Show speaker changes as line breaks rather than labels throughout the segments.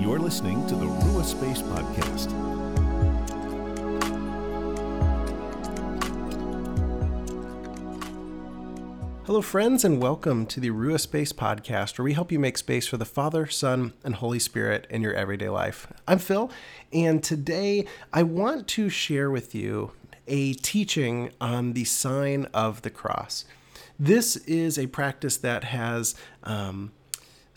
You're listening to the Rua Space Podcast.
Hello, friends, and welcome to the Rua Space Podcast, where we help you make space for the Father, Son, and Holy Spirit in your everyday life. I'm Phil, and today I want to share with you a teaching on the sign of the cross. This is a practice that has um,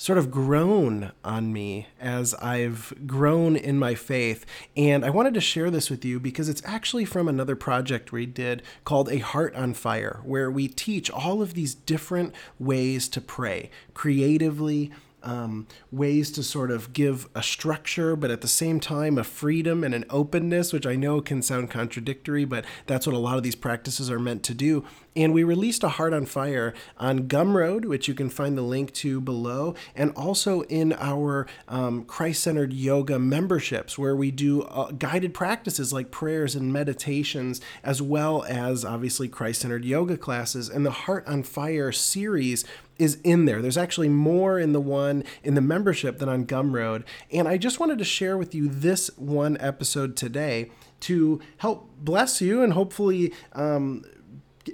sort of grown on me as I've grown in my faith. And I wanted to share this with you because it's actually from another project we did called A Heart on Fire, where we teach all of these different ways to pray creatively um, ways to sort of give a structure, but at the same time, a freedom and an openness, which I know can sound contradictory, but that's what a lot of these practices are meant to do. And we released a Heart on Fire on Gumroad, which you can find the link to below, and also in our um, Christ centered yoga memberships, where we do uh, guided practices like prayers and meditations, as well as obviously Christ centered yoga classes. And the Heart on Fire series is in there. There's actually more in the one in the membership than on Gumroad. And I just wanted to share with you this one episode today to help bless you and hopefully um,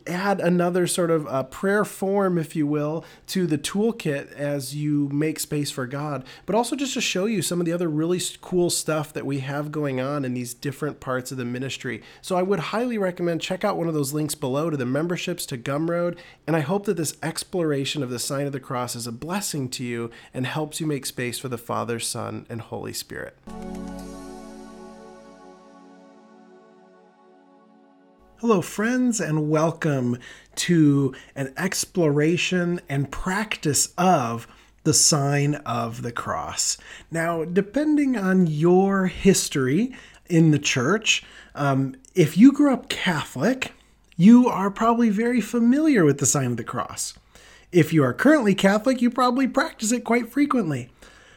add another sort of uh, prayer form, if you will, to the toolkit as you make space for God, but also just to show you some of the other really cool stuff that we have going on in these different parts of the ministry. So I would highly recommend check out one of those links below to the memberships to Gumroad, and I hope that this exploration of the sign of the cross is a blessing to you and helps you make space for the Father, Son, and Holy Spirit. Hello, friends, and welcome to an exploration and practice of the sign of the cross. Now, depending on your history in the church, um, if you grew up Catholic, you are probably very familiar with the sign of the cross. If you are currently Catholic, you probably practice it quite frequently.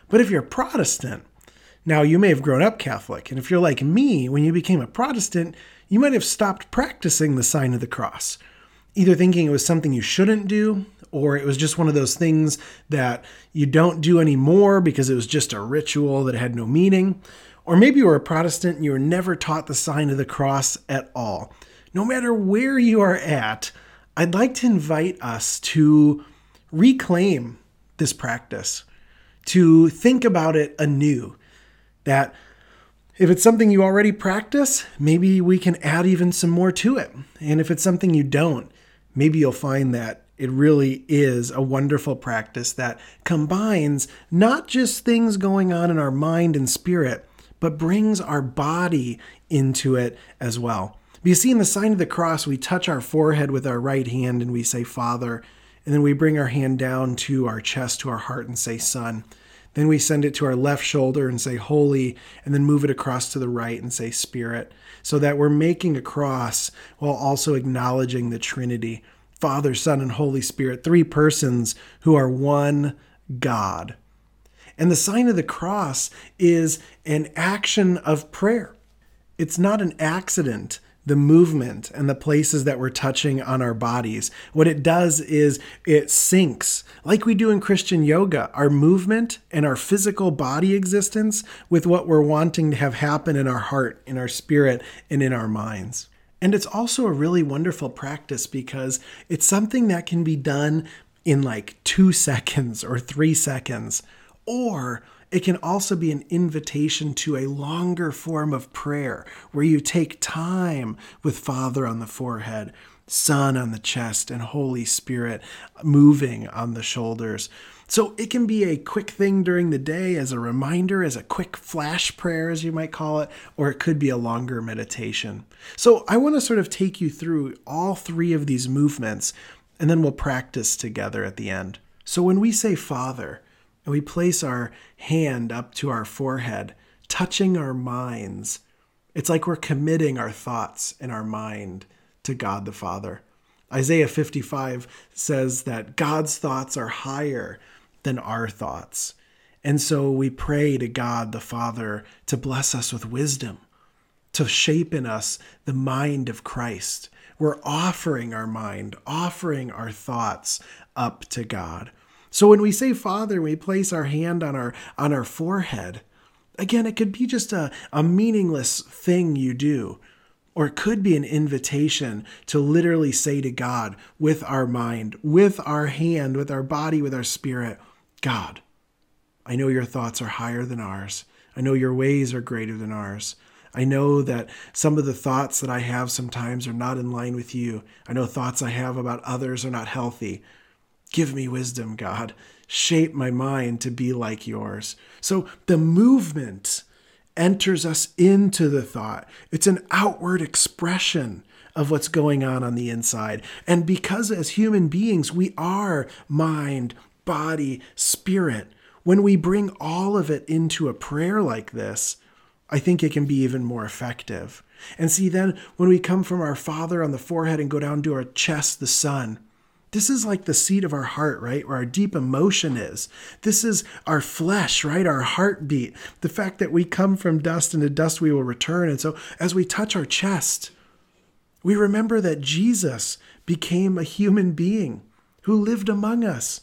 But if you're Protestant, now you may have grown up Catholic, and if you're like me, when you became a Protestant, you might have stopped practicing the sign of the cross, either thinking it was something you shouldn't do, or it was just one of those things that you don't do anymore because it was just a ritual that had no meaning. Or maybe you were a Protestant and you were never taught the sign of the cross at all. No matter where you are at, I'd like to invite us to reclaim this practice, to think about it anew. That if it's something you already practice, maybe we can add even some more to it. And if it's something you don't, maybe you'll find that it really is a wonderful practice that combines not just things going on in our mind and spirit, but brings our body into it as well. You see, in the sign of the cross, we touch our forehead with our right hand and we say, Father. And then we bring our hand down to our chest, to our heart, and say, Son. Then we send it to our left shoulder and say holy, and then move it across to the right and say spirit, so that we're making a cross while also acknowledging the Trinity Father, Son, and Holy Spirit, three persons who are one God. And the sign of the cross is an action of prayer. It's not an accident the movement and the places that we're touching on our bodies. What it does is it syncs, like we do in Christian yoga, our movement and our physical body existence with what we're wanting to have happen in our heart, in our spirit, and in our minds. And it's also a really wonderful practice because it's something that can be done in like two seconds or three seconds, or it can also be an invitation to a longer form of prayer where you take time with Father on the forehead, Son on the chest, and Holy Spirit moving on the shoulders. So it can be a quick thing during the day as a reminder, as a quick flash prayer, as you might call it, or it could be a longer meditation. So I want to sort of take you through all three of these movements, and then we'll practice together at the end. So when we say Father, and we place our hand up to our forehead, touching our minds. It's like we're committing our thoughts and our mind to God the Father. Isaiah 55 says that God's thoughts are higher than our thoughts. And so we pray to God the Father to bless us with wisdom, to shape in us the mind of Christ. We're offering our mind, offering our thoughts up to God. So when we say Father, we place our hand on our on our forehead. Again, it could be just a, a meaningless thing you do, or it could be an invitation to literally say to God with our mind, with our hand, with our body, with our spirit, God, I know your thoughts are higher than ours. I know your ways are greater than ours. I know that some of the thoughts that I have sometimes are not in line with you. I know thoughts I have about others are not healthy. Give me wisdom, God. Shape my mind to be like yours. So the movement enters us into the thought. It's an outward expression of what's going on on the inside. And because as human beings, we are mind, body, spirit, when we bring all of it into a prayer like this, I think it can be even more effective. And see, then when we come from our Father on the forehead and go down to our chest, the Son, this is like the seat of our heart, right? Where our deep emotion is. This is our flesh, right? Our heartbeat. The fact that we come from dust and to dust we will return. And so as we touch our chest, we remember that Jesus became a human being who lived among us.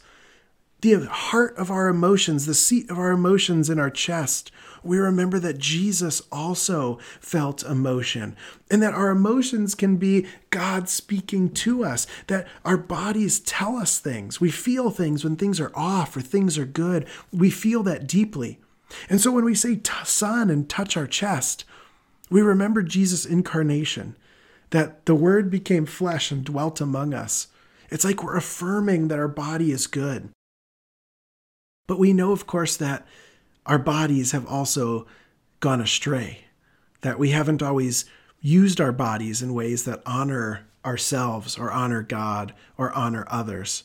The heart of our emotions, the seat of our emotions in our chest, we remember that Jesus also felt emotion and that our emotions can be God speaking to us, that our bodies tell us things. We feel things when things are off or things are good. We feel that deeply. And so when we say son and touch our chest, we remember Jesus' incarnation, that the word became flesh and dwelt among us. It's like we're affirming that our body is good. But we know, of course, that our bodies have also gone astray, that we haven't always used our bodies in ways that honor ourselves or honor God or honor others.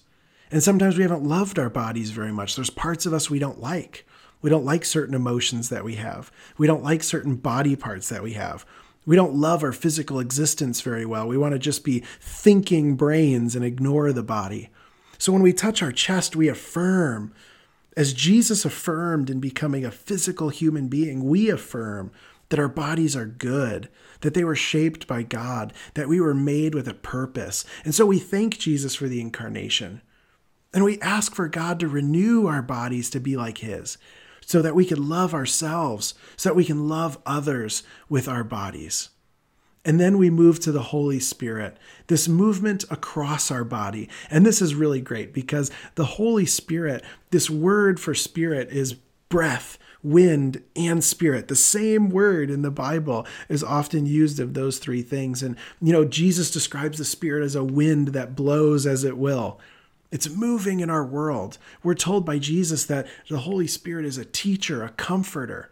And sometimes we haven't loved our bodies very much. There's parts of us we don't like. We don't like certain emotions that we have. We don't like certain body parts that we have. We don't love our physical existence very well. We want to just be thinking brains and ignore the body. So when we touch our chest, we affirm as Jesus affirmed in becoming a physical human being, we affirm that our bodies are good, that they were shaped by God, that we were made with a purpose. And so we thank Jesus for the incarnation. And we ask for God to renew our bodies to be like His, so that we can love ourselves, so that we can love others with our bodies. And then we move to the Holy Spirit, this movement across our body. And this is really great because the Holy Spirit, this word for spirit is breath, wind, and spirit. The same word in the Bible is often used of those three things. And, you know, Jesus describes the spirit as a wind that blows as it will. It's moving in our world. We're told by Jesus that the Holy Spirit is a teacher, a comforter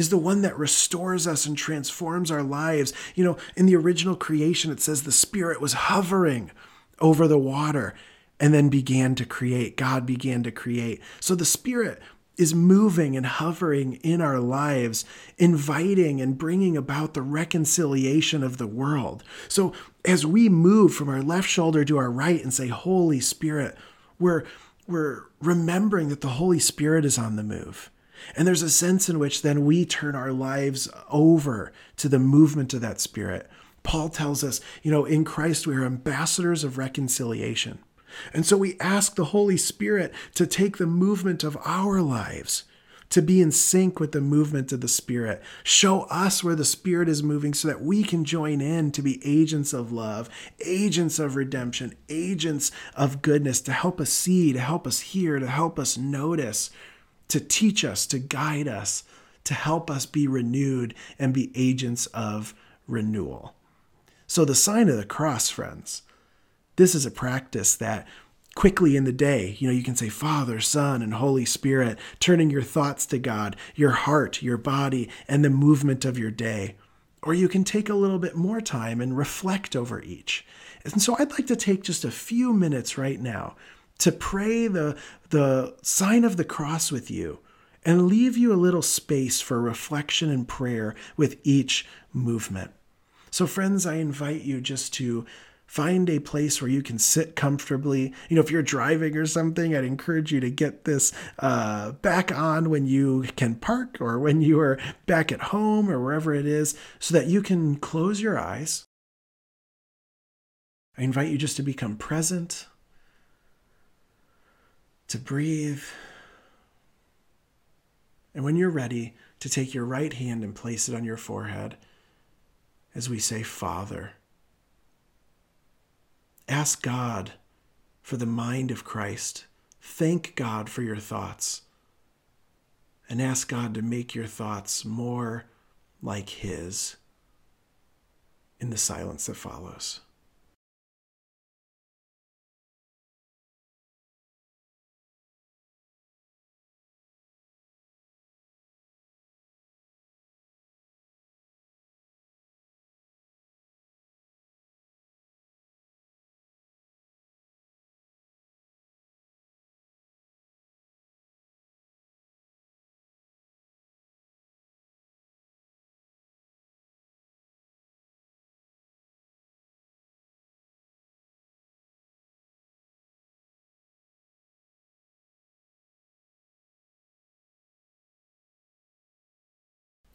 is the one that restores us and transforms our lives. You know, in the original creation, it says the Spirit was hovering over the water and then began to create. God began to create. So the Spirit is moving and hovering in our lives, inviting and bringing about the reconciliation of the world. So as we move from our left shoulder to our right and say, Holy Spirit, we're, we're remembering that the Holy Spirit is on the move and there's a sense in which then we turn our lives over to the movement of that spirit. Paul tells us, you know, in Christ we are ambassadors of reconciliation. And so we ask the Holy Spirit to take the movement of our lives to be in sync with the movement of the Spirit. Show us where the Spirit is moving so that we can join in to be agents of love, agents of redemption, agents of goodness to help us see, to help us hear, to help us notice to teach us, to guide us, to help us be renewed and be agents of renewal. So, the sign of the cross, friends, this is a practice that quickly in the day, you know, you can say Father, Son, and Holy Spirit, turning your thoughts to God, your heart, your body, and the movement of your day. Or you can take a little bit more time and reflect over each. And so I'd like to take just a few minutes right now to pray the, the sign of the cross with you and leave you a little space for reflection and prayer with each movement. So, friends, I invite you just to find a place where you can sit comfortably. You know, if you're driving or something, I'd encourage you to get this uh, back on when you can park or when you are back at home or wherever it is so that you can close your eyes. I invite you just to become present to breathe And when you're ready to take your right hand and place it on your forehead, as we say, Father, ask God for the mind of Christ. Thank God for your thoughts. And ask God to make your thoughts more like His in the silence that follows.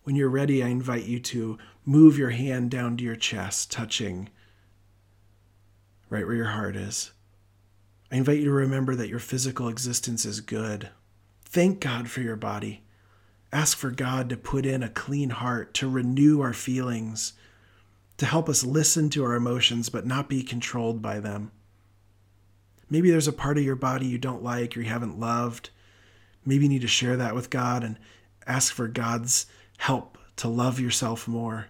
When you're ready, I invite you to move your hand down to your chest, touching right where your heart is. I invite you to remember that your physical existence is good. Thank God for your body. Ask for God to put in a clean heart, to renew our feelings, to help us listen to our emotions but not be controlled by them. Maybe there's a part of your body you don't like or you haven't loved. Maybe you need to share that with God and ask for God's help to love yourself more.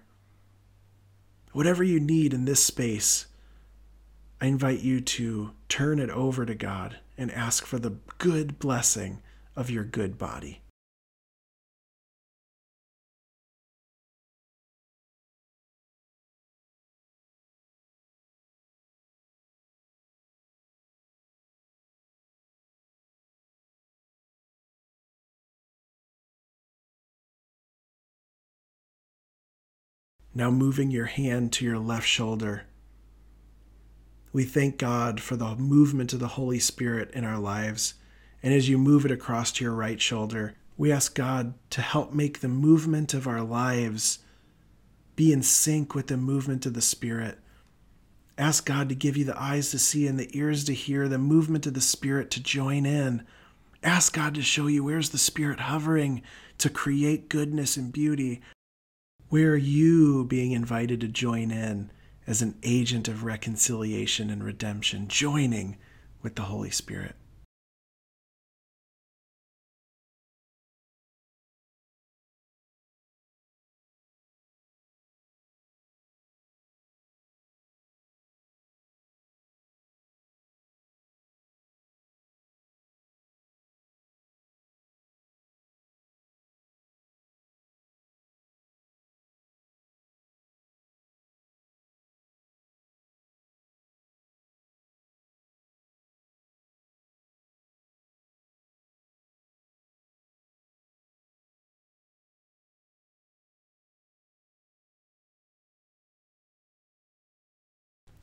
Whatever you need in this space, I invite you to turn it over to God and ask for the good blessing of your good body. Now, moving your hand to your left shoulder. We thank God for the movement of the Holy Spirit in our lives. And as you move it across to your right shoulder, we ask God to help make the movement of our lives be in sync with the movement of the Spirit. Ask God to give you the eyes to see and the ears to hear the movement of the Spirit to join in. Ask God to show you where's the Spirit hovering to create goodness and beauty, where are you being invited to join in as an agent of reconciliation and redemption, joining with the Holy Spirit?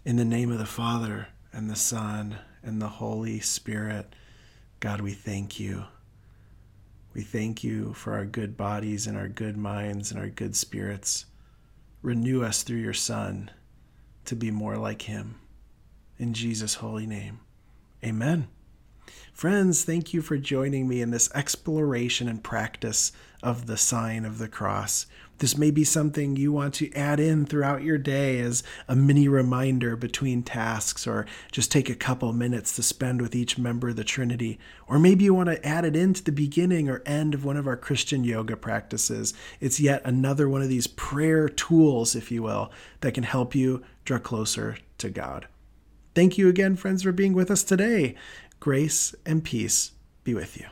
In the name of the Father, and the Son, and the Holy Spirit, God, we thank you. We thank you for our good bodies and our good minds and our good spirits. Renew us through your Son to be more like him. In Jesus' holy name, amen. Friends, thank you for joining me in this exploration and practice of the sign of the cross. This may be something you want to add in throughout your day as a mini reminder between tasks, or just take a couple minutes to spend with each member of the Trinity. Or maybe you want to add it into the beginning or end of one of our Christian yoga practices. It's yet another one of these prayer tools, if you will, that can help you draw closer to God. Thank you again, friends, for being with us today. Grace and peace be with you.